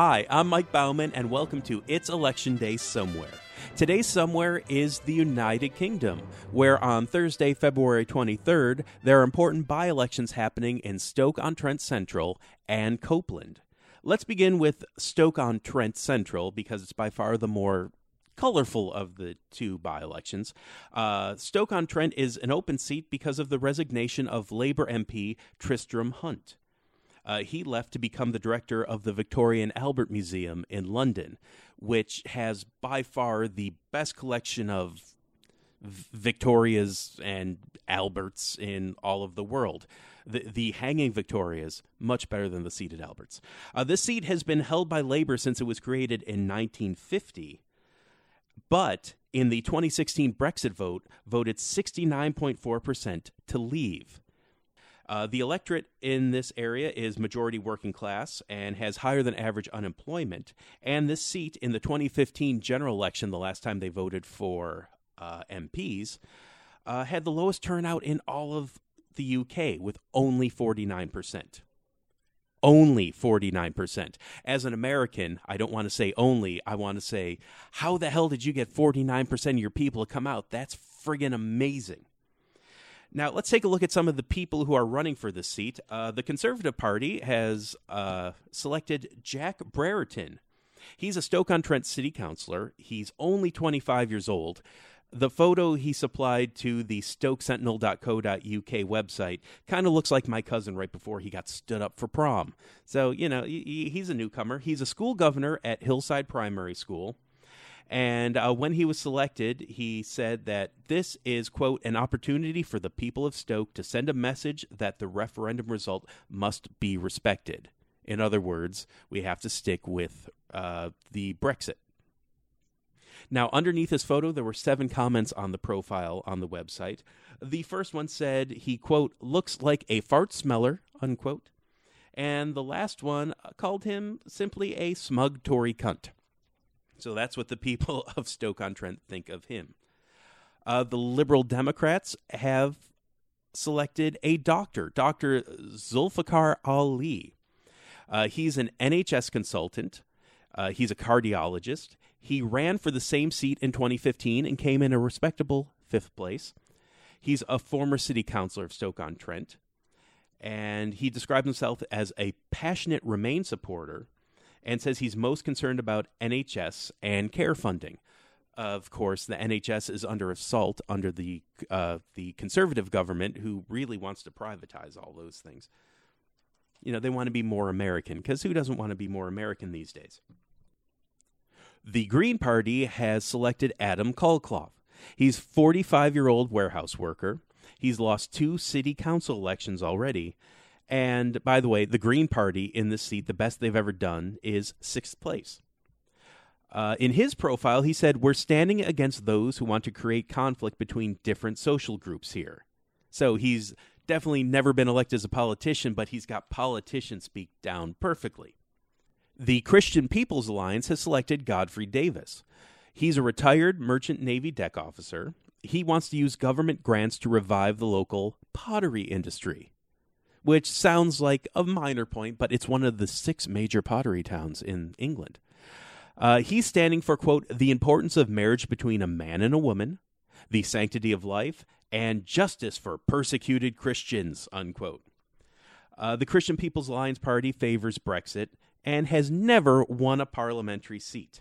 Hi, I'm Mike Bauman, and welcome to It's Election Day Somewhere. Today, somewhere is the United Kingdom, where on Thursday, February 23rd, there are important by elections happening in Stoke on Trent Central and Copeland. Let's begin with Stoke on Trent Central because it's by far the more colorful of the two by elections. Uh, Stoke on Trent is an open seat because of the resignation of Labour MP Tristram Hunt. Uh, he left to become the director of the Victoria and Albert Museum in London, which has by far the best collection of Victorias and Alberts in all of the world. The, the hanging Victorias, much better than the seated Alberts. Uh, this seat has been held by Labour since it was created in 1950 but in the 2016 Brexit vote, voted 69.4% to leave. Uh, the electorate in this area is majority working class and has higher than average unemployment. And this seat in the 2015 general election, the last time they voted for uh, MPs, uh, had the lowest turnout in all of the UK with only 49% only 49%. As an American, I don't want to say only, I want to say, how the hell did you get 49% of your people to come out? That's friggin' amazing. Now, let's take a look at some of the people who are running for this seat. Uh, the Conservative Party has uh, selected Jack Brereton. He's a Stoke on Trent city councilor. He's only 25 years old the photo he supplied to the stokesentinel.co.uk website kind of looks like my cousin right before he got stood up for prom. So, you know, he's a newcomer. He's a school governor at Hillside Primary School. And uh, when he was selected, he said that this is, quote, an opportunity for the people of Stoke to send a message that the referendum result must be respected. In other words, we have to stick with uh, the Brexit. Now, underneath his photo, there were seven comments on the profile on the website. The first one said he, quote, looks like a fart smeller, unquote. And the last one called him simply a smug Tory cunt. So that's what the people of Stoke on Trent think of him. Uh, the Liberal Democrats have selected a doctor, Dr. Zulfiqar Ali. Uh, he's an NHS consultant. Uh, he's a cardiologist. He ran for the same seat in 2015 and came in a respectable fifth place. He's a former city councilor of Stoke on Trent, and he describes himself as a passionate Remain supporter and says he's most concerned about NHS and care funding. Of course, the NHS is under assault under the uh, the conservative government, who really wants to privatize all those things. You know, they want to be more American because who doesn't want to be more American these days? The Green Party has selected Adam Colclough. He's 45 year old warehouse worker. He's lost two city council elections already. And by the way, the Green Party in this seat, the best they've ever done is sixth place. Uh, in his profile, he said, We're standing against those who want to create conflict between different social groups here. So he's definitely never been elected as a politician, but he's got politician speak down perfectly. The Christian People's Alliance has selected Godfrey Davis. He's a retired merchant Navy deck officer. He wants to use government grants to revive the local pottery industry, which sounds like a minor point, but it's one of the six major pottery towns in England. Uh, he's standing for, quote, the importance of marriage between a man and a woman, the sanctity of life, and justice for persecuted Christians, unquote. Uh, the Christian People's Alliance Party favors Brexit and has never won a parliamentary seat.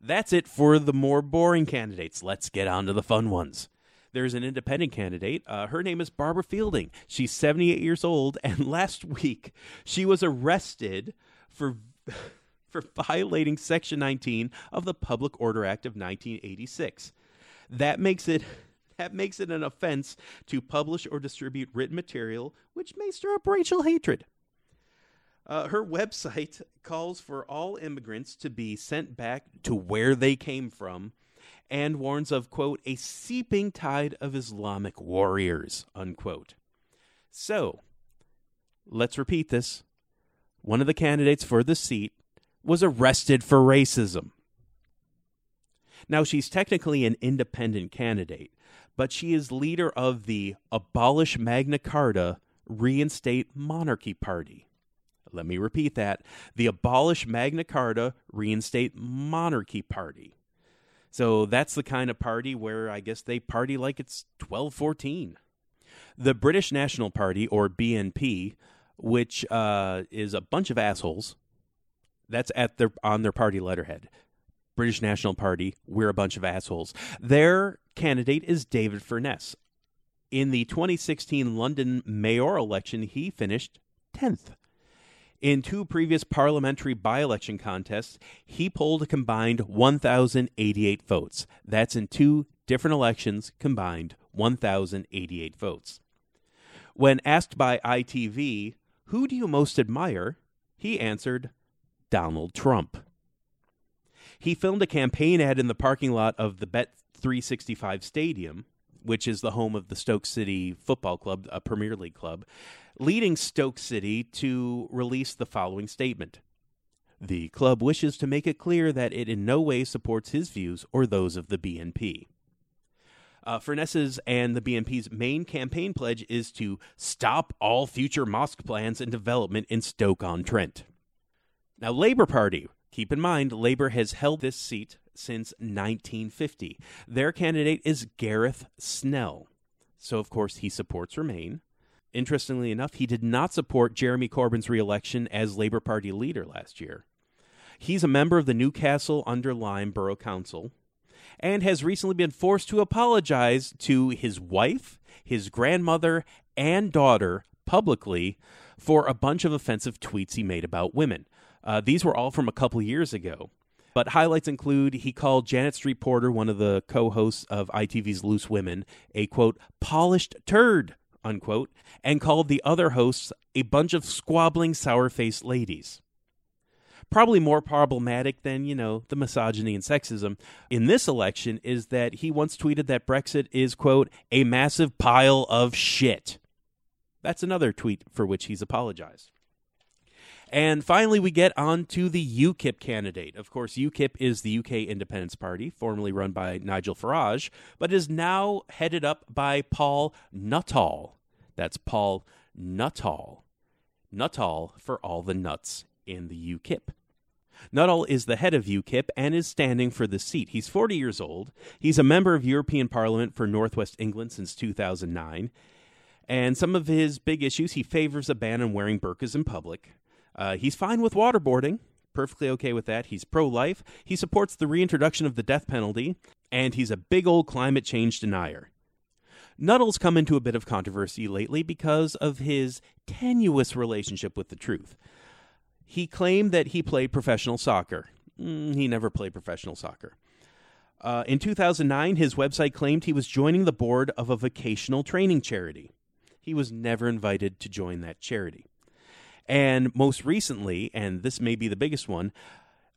That's it for the more boring candidates. Let's get on to the fun ones. There's an independent candidate. Uh, her name is Barbara Fielding. She's 78 years old, and last week she was arrested for for violating Section 19 of the Public Order Act of 1986. That makes it that makes it an offense to publish or distribute written material which may stir up racial hatred. Uh, her website calls for all immigrants to be sent back to where they came from and warns of, quote, a seeping tide of Islamic warriors, unquote. So, let's repeat this. One of the candidates for the seat was arrested for racism. Now, she's technically an independent candidate, but she is leader of the Abolish Magna Carta, Reinstate Monarchy Party. Let me repeat that the Abolish Magna Carta, Reinstate Monarchy Party. So that's the kind of party where I guess they party like it's 1214. The British National Party, or BNP, which uh, is a bunch of assholes, that's at their on their party letterhead. British National Party, we're a bunch of assholes. Their candidate is David Furness. In the 2016 London mayoral election, he finished 10th. In two previous parliamentary by election contests, he polled a combined 1,088 votes. That's in two different elections combined 1,088 votes. When asked by ITV, Who do you most admire? he answered, Donald Trump. He filmed a campaign ad in the parking lot of the Bet 365 Stadium, which is the home of the Stoke City Football Club, a Premier League club, leading Stoke City to release the following statement. The club wishes to make it clear that it in no way supports his views or those of the BNP. Uh, Furness's and the BNP's main campaign pledge is to stop all future mosque plans and development in Stoke on Trent. Now, Labour Party, keep in mind, Labour has held this seat since 1950. Their candidate is Gareth Snell. So, of course, he supports Remain. Interestingly enough, he did not support Jeremy Corbyn's reelection as Labour Party leader last year. He's a member of the Newcastle under Lyme Borough Council and has recently been forced to apologize to his wife, his grandmother, and daughter publicly for a bunch of offensive tweets he made about women. Uh, these were all from a couple years ago. But highlights include he called Janet Street Porter, one of the co hosts of ITV's Loose Women, a quote, polished turd, unquote, and called the other hosts a bunch of squabbling, sour faced ladies. Probably more problematic than, you know, the misogyny and sexism in this election is that he once tweeted that Brexit is, quote, a massive pile of shit. That's another tweet for which he's apologized. And finally, we get on to the UKIP candidate. Of course, UKIP is the UK Independence Party, formerly run by Nigel Farage, but is now headed up by Paul Nuttall. That's Paul Nuttall. Nuttall for all the nuts in the UKIP. Nuttall is the head of UKIP and is standing for the seat. He's 40 years old. He's a member of European Parliament for Northwest England since 2009. And some of his big issues, he favors a ban on wearing burqas in public. Uh, he's fine with waterboarding, perfectly okay with that. He's pro life. He supports the reintroduction of the death penalty, and he's a big old climate change denier. Nuttall's come into a bit of controversy lately because of his tenuous relationship with the truth. He claimed that he played professional soccer. Mm, he never played professional soccer. Uh, in 2009, his website claimed he was joining the board of a vocational training charity. He was never invited to join that charity. And most recently, and this may be the biggest one,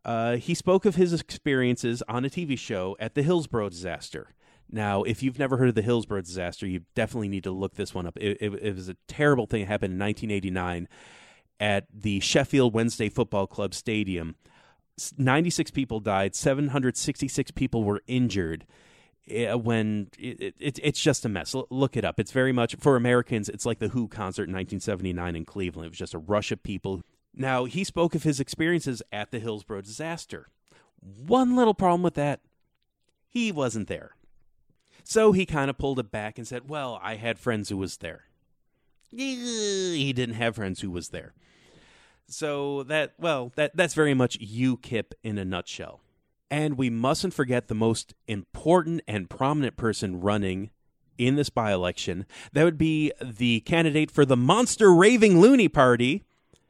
uh, he spoke of his experiences on a TV show at the Hillsborough disaster. Now, if you've never heard of the Hillsborough disaster, you definitely need to look this one up. It, it, it was a terrible thing that happened in 1989 at the Sheffield Wednesday Football Club Stadium. 96 people died, 766 people were injured Eh, when it, it, it's just a mess. Look it up. It's very much for Americans. It's like the Who concert in 1979 in Cleveland. It was just a rush of people. Now he spoke of his experiences at the Hillsborough disaster. One little problem with that, he wasn't there. So he kind of pulled it back and said, "Well, I had friends who was there." He didn't have friends who was there. So that well, that that's very much UKIP in a nutshell. And we mustn't forget the most important and prominent person running in this by election. That would be the candidate for the Monster Raving Loony Party.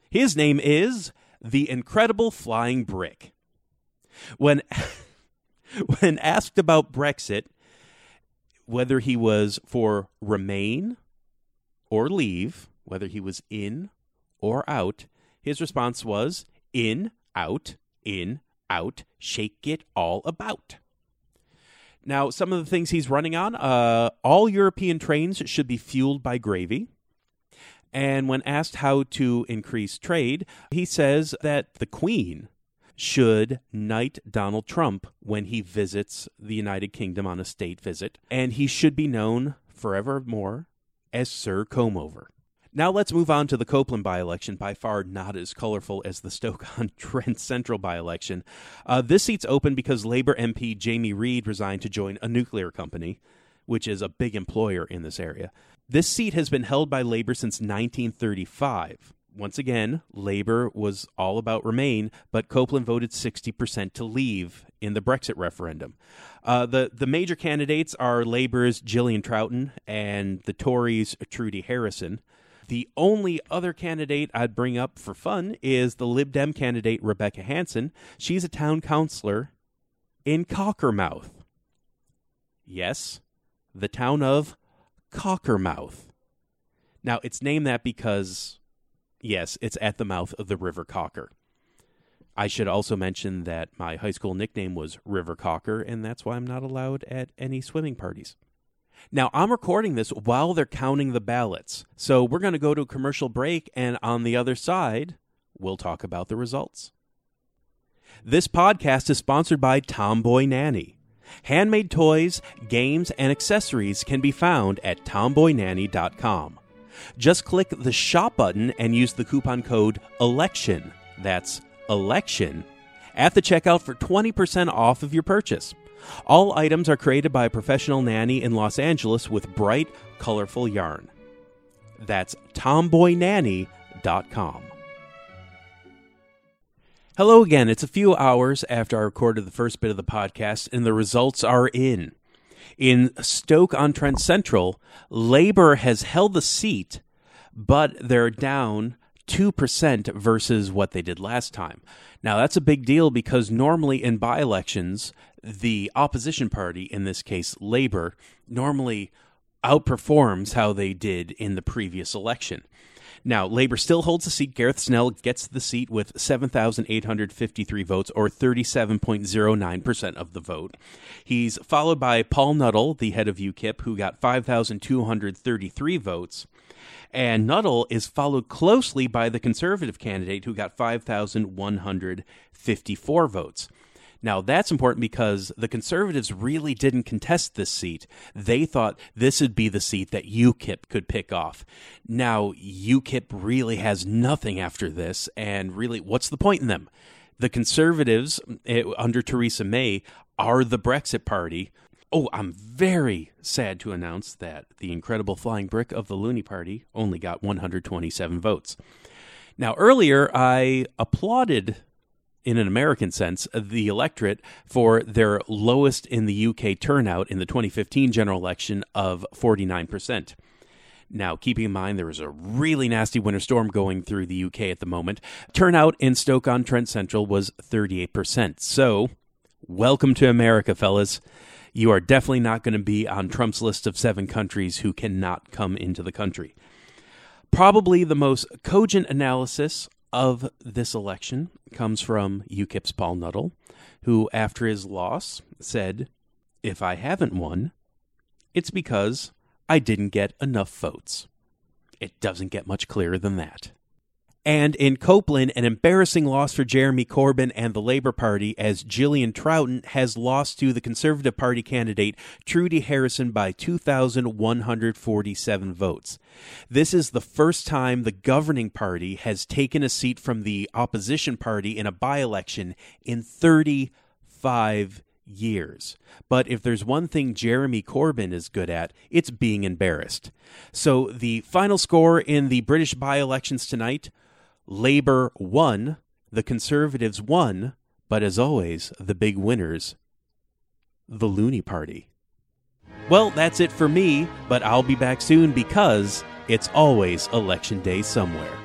His name is the Incredible Flying Brick. When, when asked about Brexit, whether he was for remain or leave, whether he was in or out, his response was in, out, in, out, shake it all about. Now, some of the things he's running on uh, all European trains should be fueled by gravy. And when asked how to increase trade, he says that the Queen should knight Donald Trump when he visits the United Kingdom on a state visit, and he should be known forevermore as Sir Comeover. Now let's move on to the Copeland by election, by far not as colorful as the Stoke on Trent Central by election. Uh, this seat's open because Labor MP Jamie Reed resigned to join a nuclear company, which is a big employer in this area. This seat has been held by Labor since 1935. Once again, Labor was all about Remain, but Copeland voted 60% to leave in the Brexit referendum. Uh, the the major candidates are Labor's Gillian Troughton and the Tories' Trudy Harrison. The only other candidate I'd bring up for fun is the Lib Dem candidate Rebecca Hanson. She's a town councilor in Cockermouth. Yes, the town of Cockermouth. Now, it's named that because, yes, it's at the mouth of the River Cocker. I should also mention that my high school nickname was River Cocker, and that's why I'm not allowed at any swimming parties. Now, I'm recording this while they're counting the ballots. So we're going to go to a commercial break, and on the other side, we'll talk about the results. This podcast is sponsored by Tomboy Nanny. Handmade toys, games, and accessories can be found at tomboynanny.com. Just click the shop button and use the coupon code ELECTION. That's ELECTION at the checkout for 20% off of your purchase. All items are created by a professional nanny in Los Angeles with bright, colorful yarn. That's tomboynanny.com. Hello again. It's a few hours after I recorded the first bit of the podcast, and the results are in. In Stoke on Trent Central, Labor has held the seat, but they're down 2% versus what they did last time. Now, that's a big deal because normally in by elections, the opposition party, in this case Labor, normally outperforms how they did in the previous election. Now, Labor still holds the seat. Gareth Snell gets the seat with 7,853 votes, or 37.09% of the vote. He's followed by Paul Nuttall, the head of UKIP, who got 5,233 votes. And Nuttall is followed closely by the conservative candidate, who got 5,154 votes. Now, that's important because the conservatives really didn't contest this seat. They thought this would be the seat that UKIP could pick off. Now, UKIP really has nothing after this, and really, what's the point in them? The conservatives eh, under Theresa May are the Brexit party. Oh, I'm very sad to announce that the incredible flying brick of the Loony Party only got 127 votes. Now, earlier I applauded in an American sense, the electorate for their lowest in the UK turnout in the 2015 general election of 49%. Now, keeping in mind there is a really nasty winter storm going through the UK at the moment, turnout in Stoke on Trent Central was 38%. So, welcome to America, fellas. You are definitely not going to be on Trump's list of seven countries who cannot come into the country. Probably the most cogent analysis of this election comes from UKIP's Paul Nuttall, who, after his loss, said, If I haven't won, it's because I didn't get enough votes. It doesn't get much clearer than that. And in Copeland, an embarrassing loss for Jeremy Corbyn and the Labour Party as Gillian Troughton has lost to the Conservative Party candidate Trudy Harrison by 2,147 votes. This is the first time the governing party has taken a seat from the opposition party in a by election in 35 years. But if there's one thing Jeremy Corbyn is good at, it's being embarrassed. So the final score in the British by elections tonight Labour won, the Conservatives won, but as always, the big winners, the Loony Party. Well, that's it for me, but I'll be back soon because it's always election day somewhere.